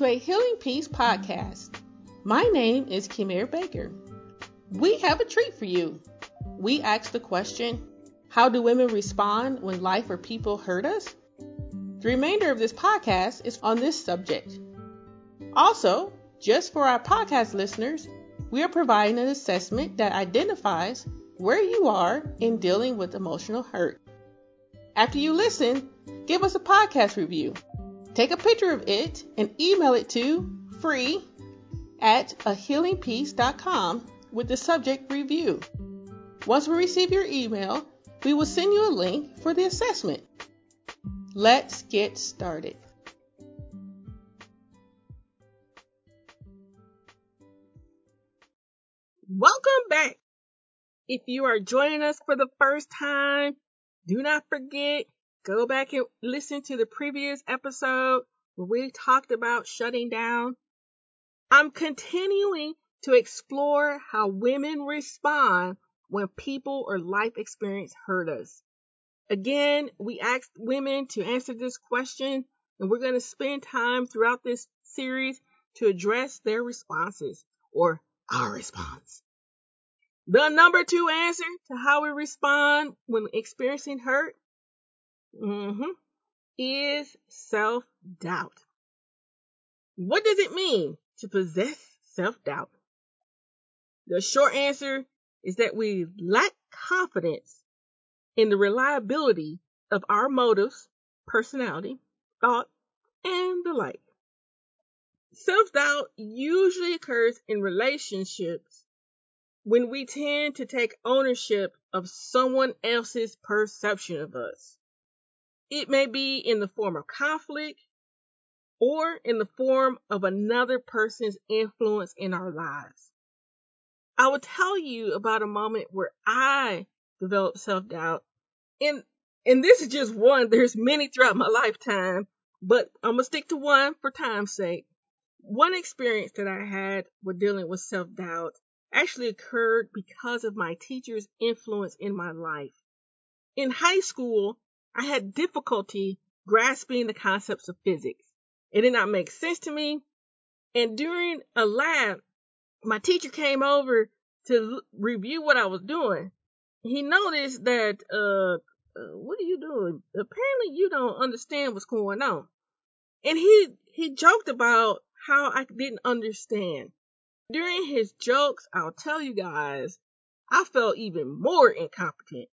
to a Healing Peace podcast. My name is Kimir Baker. We have a treat for you. We ask the question How do women respond when life or people hurt us? The remainder of this podcast is on this subject. Also, just for our podcast listeners, we are providing an assessment that identifies where you are in dealing with emotional hurt. After you listen, give us a podcast review. Take a picture of it and email it to free at ahealingpeace.com with the subject review. Once we receive your email, we will send you a link for the assessment. Let's get started. Welcome back. If you are joining us for the first time, do not forget, go back and listen to the previous episode where we talked about shutting down. I'm continuing to explore how women respond when people or life experience hurt us. Again, we asked women to answer this question, and we're going to spend time throughout this series to address their responses or our response. The number two answer to how we respond when experiencing hurt mm-hmm, is self doubt. What does it mean to possess self doubt? The short answer is that we lack confidence in the reliability of our motives, personality, thought, and the like. Self doubt usually occurs in relationships when we tend to take ownership of someone else's perception of us. It may be in the form of conflict or in the form of another person's influence in our lives. I will tell you about a moment where I developed self doubt. And and this is just one. There's many throughout my lifetime, but I'm gonna stick to one for time's sake. One experience that I had with dealing with self doubt actually occurred because of my teacher's influence in my life. In high school, I had difficulty grasping the concepts of physics. It did not make sense to me. And during a lab, my teacher came over to review what I was doing he noticed that, uh, uh, what are you doing? Apparently you don't understand what's going on. And he, he joked about how I didn't understand. During his jokes, I'll tell you guys, I felt even more incompetent.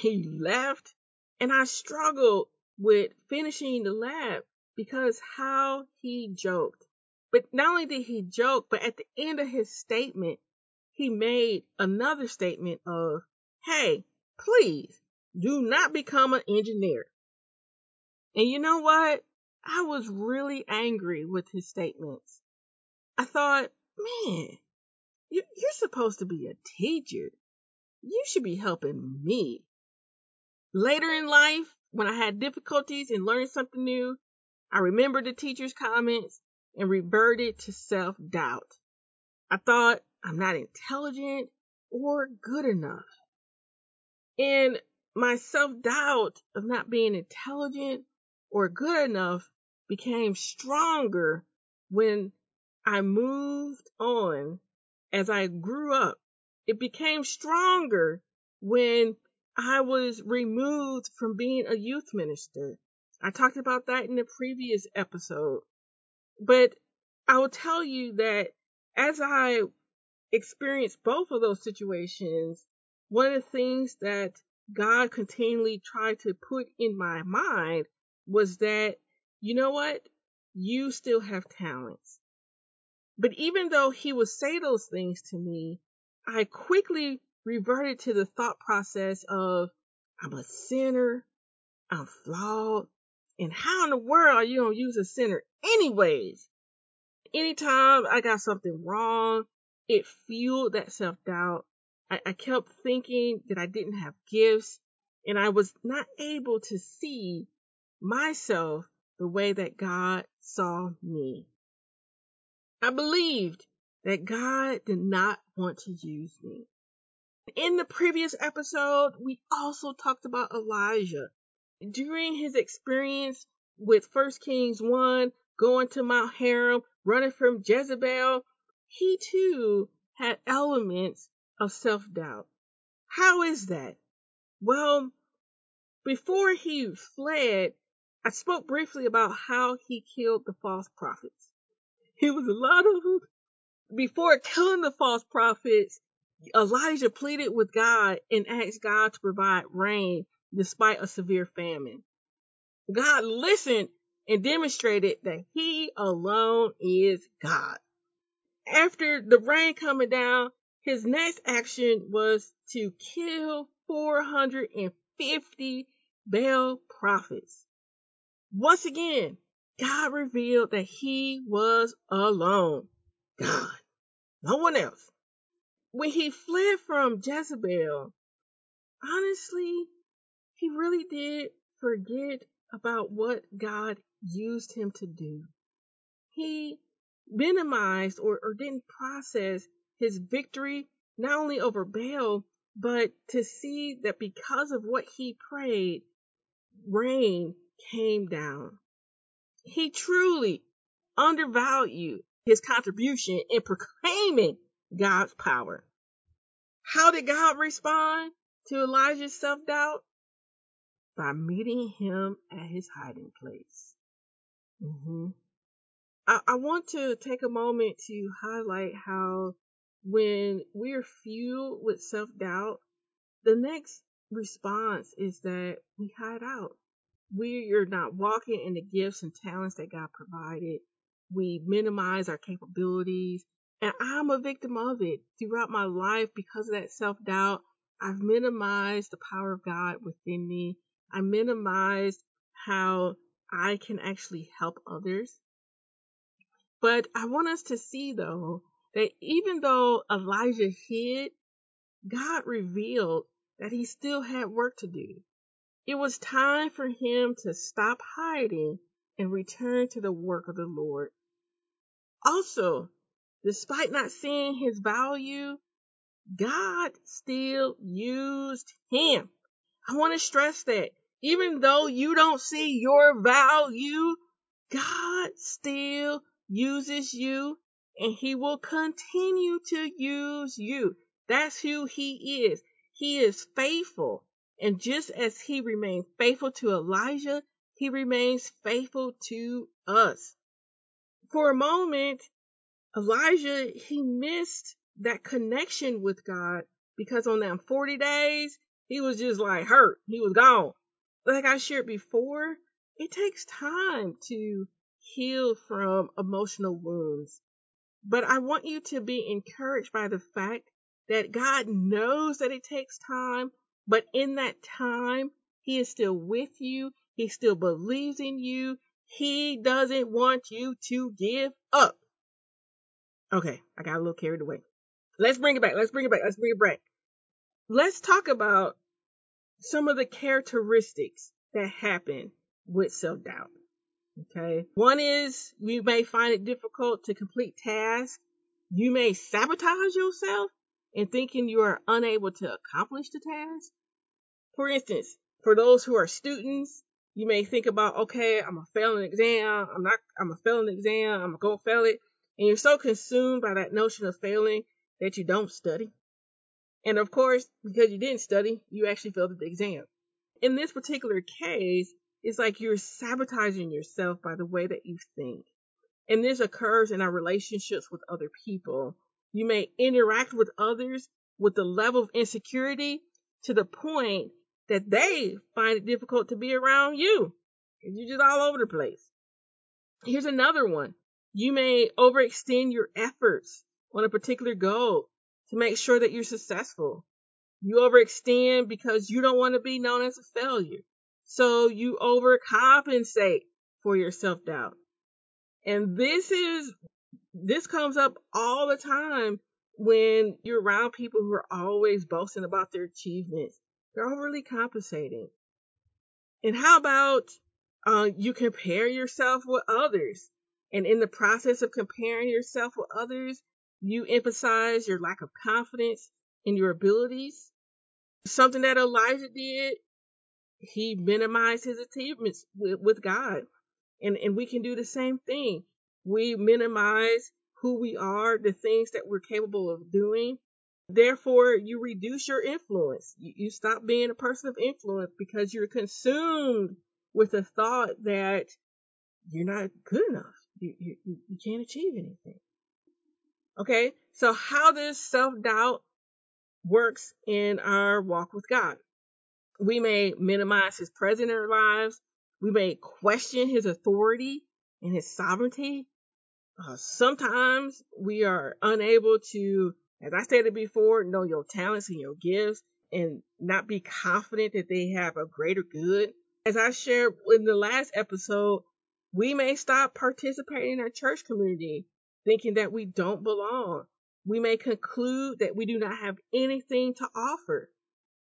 He laughed and I struggled with finishing the lab because how he joked. But not only did he joke, but at the end of his statement, he made another statement of, hey, please do not become an engineer. And you know what? I was really angry with his statements. I thought, man, you're supposed to be a teacher. You should be helping me. Later in life, when I had difficulties in learning something new, I remembered the teacher's comments and reverted to self doubt. I thought I'm not intelligent or good enough. And my self doubt of not being intelligent or good enough became stronger when I moved on as I grew up. It became stronger when I was removed from being a youth minister. I talked about that in the previous episode. But I will tell you that as I experienced both of those situations, one of the things that God continually tried to put in my mind was that, you know what? You still have talents. But even though he would say those things to me, I quickly reverted to the thought process of, I'm a sinner, I'm flawed, and how in the world are you gonna use a sinner anyways? Anytime I got something wrong, it fueled that self doubt I, I kept thinking that I didn't have gifts and I was not able to see myself the way that God saw me. I believed that God did not want to use me. In the previous episode, we also talked about Elijah. During his experience with 1 Kings 1, going to Mount Hermon, running from Jezebel, he too had elements of self doubt. How is that? Well, before he fled, I spoke briefly about how he killed the false prophets. It was a lot of them. Before killing the false prophets, Elijah pleaded with God and asked God to provide rain despite a severe famine. God listened and demonstrated that he alone is God. After the rain coming down, his next action was to kill 450 Baal prophets. Once again, God revealed that he was alone. God. No one else. When he fled from Jezebel, honestly, he really did forget about what God used him to do. He minimized or, or didn't process his victory not only over Baal, but to see that because of what he prayed, rain came down. He truly undervalued his contribution in proclaiming God's power. How did God respond to Elijah's self doubt? By meeting him at his hiding place. Mm-hmm. I, I want to take a moment to highlight how when we're fueled with self doubt, the next response is that we hide out. We are not walking in the gifts and talents that God provided. We minimize our capabilities. And I'm a victim of it throughout my life because of that self doubt. I've minimized the power of God within me. I minimized how I can actually help others. But I want us to see though that even though Elijah hid, God revealed that he still had work to do. It was time for him to stop hiding and return to the work of the Lord. Also, despite not seeing his value, God still used him. I want to stress that even though you don't see your value, God still uses you and he will continue to use you. That's who he is. He is faithful. And just as he remained faithful to Elijah, he remains faithful to us. For a moment, Elijah, he missed that connection with God because on them 40 days, he was just like hurt. He was gone. Like I shared before, it takes time to heal from emotional wounds. But I want you to be encouraged by the fact that God knows that it takes time, but in that time, He is still with you. He still believes in you. He doesn't want you to give up. Okay, I got a little carried away. Let's bring it back. Let's bring it back. Let's bring it back. Let's talk about some of the characteristics that happen with self doubt. Okay. One is you may find it difficult to complete tasks. You may sabotage yourself in thinking you are unable to accomplish the task. For instance, for those who are students, you may think about, okay, I'm gonna fail an exam. I'm not, I'm gonna fail an exam. I'm gonna go fail it. And you're so consumed by that notion of failing that you don't study. And of course, because you didn't study, you actually failed the exam. In this particular case, it's like you're sabotaging yourself by the way that you think. And this occurs in our relationships with other people. You may interact with others with the level of insecurity to the point that they find it difficult to be around you. You're just all over the place. Here's another one. You may overextend your efforts on a particular goal to make sure that you're successful. You overextend because you don't want to be known as a failure. So you overcompensate for your self doubt. And this is, this comes up all the time when you're around people who are always boasting about their achievements. They're overly compensating. And how about uh, you compare yourself with others? And in the process of comparing yourself with others, you emphasize your lack of confidence in your abilities. Something that Elijah did, he minimized his achievements with, with God. And, and we can do the same thing. We minimize who we are, the things that we're capable of doing. Therefore, you reduce your influence. You, you stop being a person of influence because you're consumed with the thought that you're not good enough. You, you, you can't achieve anything. Okay. So how this self doubt works in our walk with God? We may minimize his presence in our lives. We may question his authority and his sovereignty. Uh, sometimes we are unable to, as I stated before, know your talents and your gifts and not be confident that they have a greater good. As I shared in the last episode, we may stop participating in our church community thinking that we don't belong. We may conclude that we do not have anything to offer.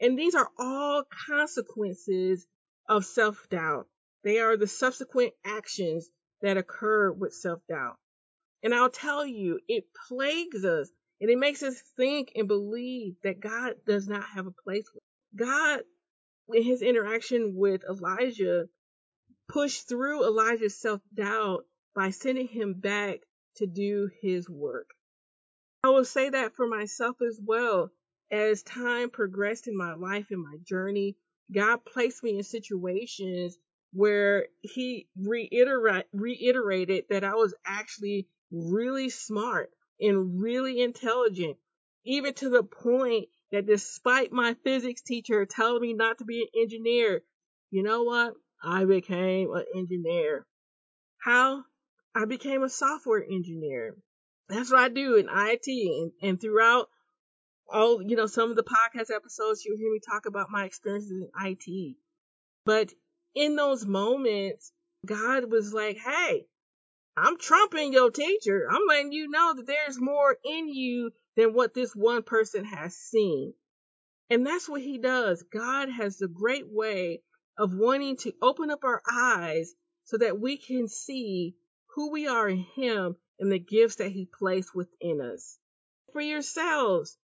And these are all consequences of self doubt. They are the subsequent actions that occur with self doubt. And I'll tell you, it plagues us and it makes us think and believe that God does not have a place. God, in his interaction with Elijah, pushed through Elijah's self doubt by sending him back to do his work. I will say that for myself as well. As time progressed in my life and my journey, God placed me in situations where He reiterate, reiterated that I was actually really smart and really intelligent, even to the point that despite my physics teacher telling me not to be an engineer, you know what? I became an engineer. How? I became a software engineer. That's what I do in IT and, and throughout all, you know, some of the podcast episodes, you'll hear me talk about my experiences in IT. But in those moments, God was like, Hey, I'm trumping your teacher. I'm letting you know that there's more in you than what this one person has seen. And that's what he does. God has a great way of wanting to open up our eyes so that we can see who we are in Him and the gifts that He placed within us. For yourselves,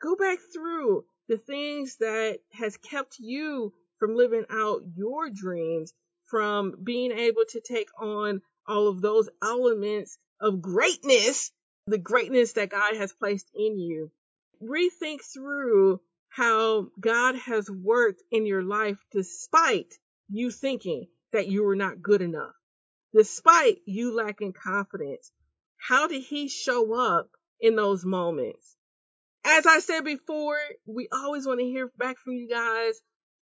go back through the things that has kept you from living out your dreams, from being able to take on all of those elements of greatness, the greatness that God has placed in you. Rethink through how God has worked in your life despite you thinking that you were not good enough despite you lacking confidence. How did he show up in those moments? As I said before, we always want to hear back from you guys.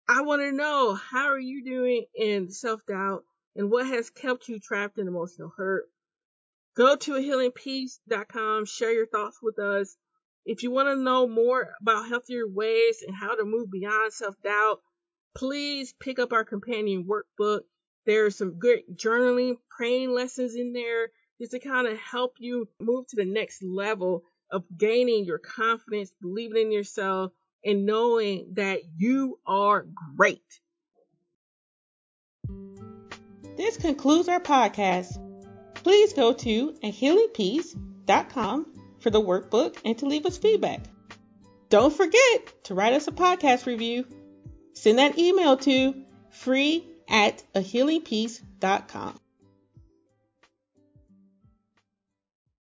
I want to know how are you doing in self-doubt and what has kept you trapped in emotional hurt. Go to healingpeace.com, share your thoughts with us. If you want to know more about healthier ways and how to move beyond self-doubt, please pick up our companion workbook. There's some good journaling, praying lessons in there just to kind of help you move to the next level of gaining your confidence, believing in yourself, and knowing that you are great. This concludes our podcast. Please go to healingpeace.com for the workbook and to leave us feedback. Don't forget to write us a podcast review. Send that email to free at ahealingpeace.com.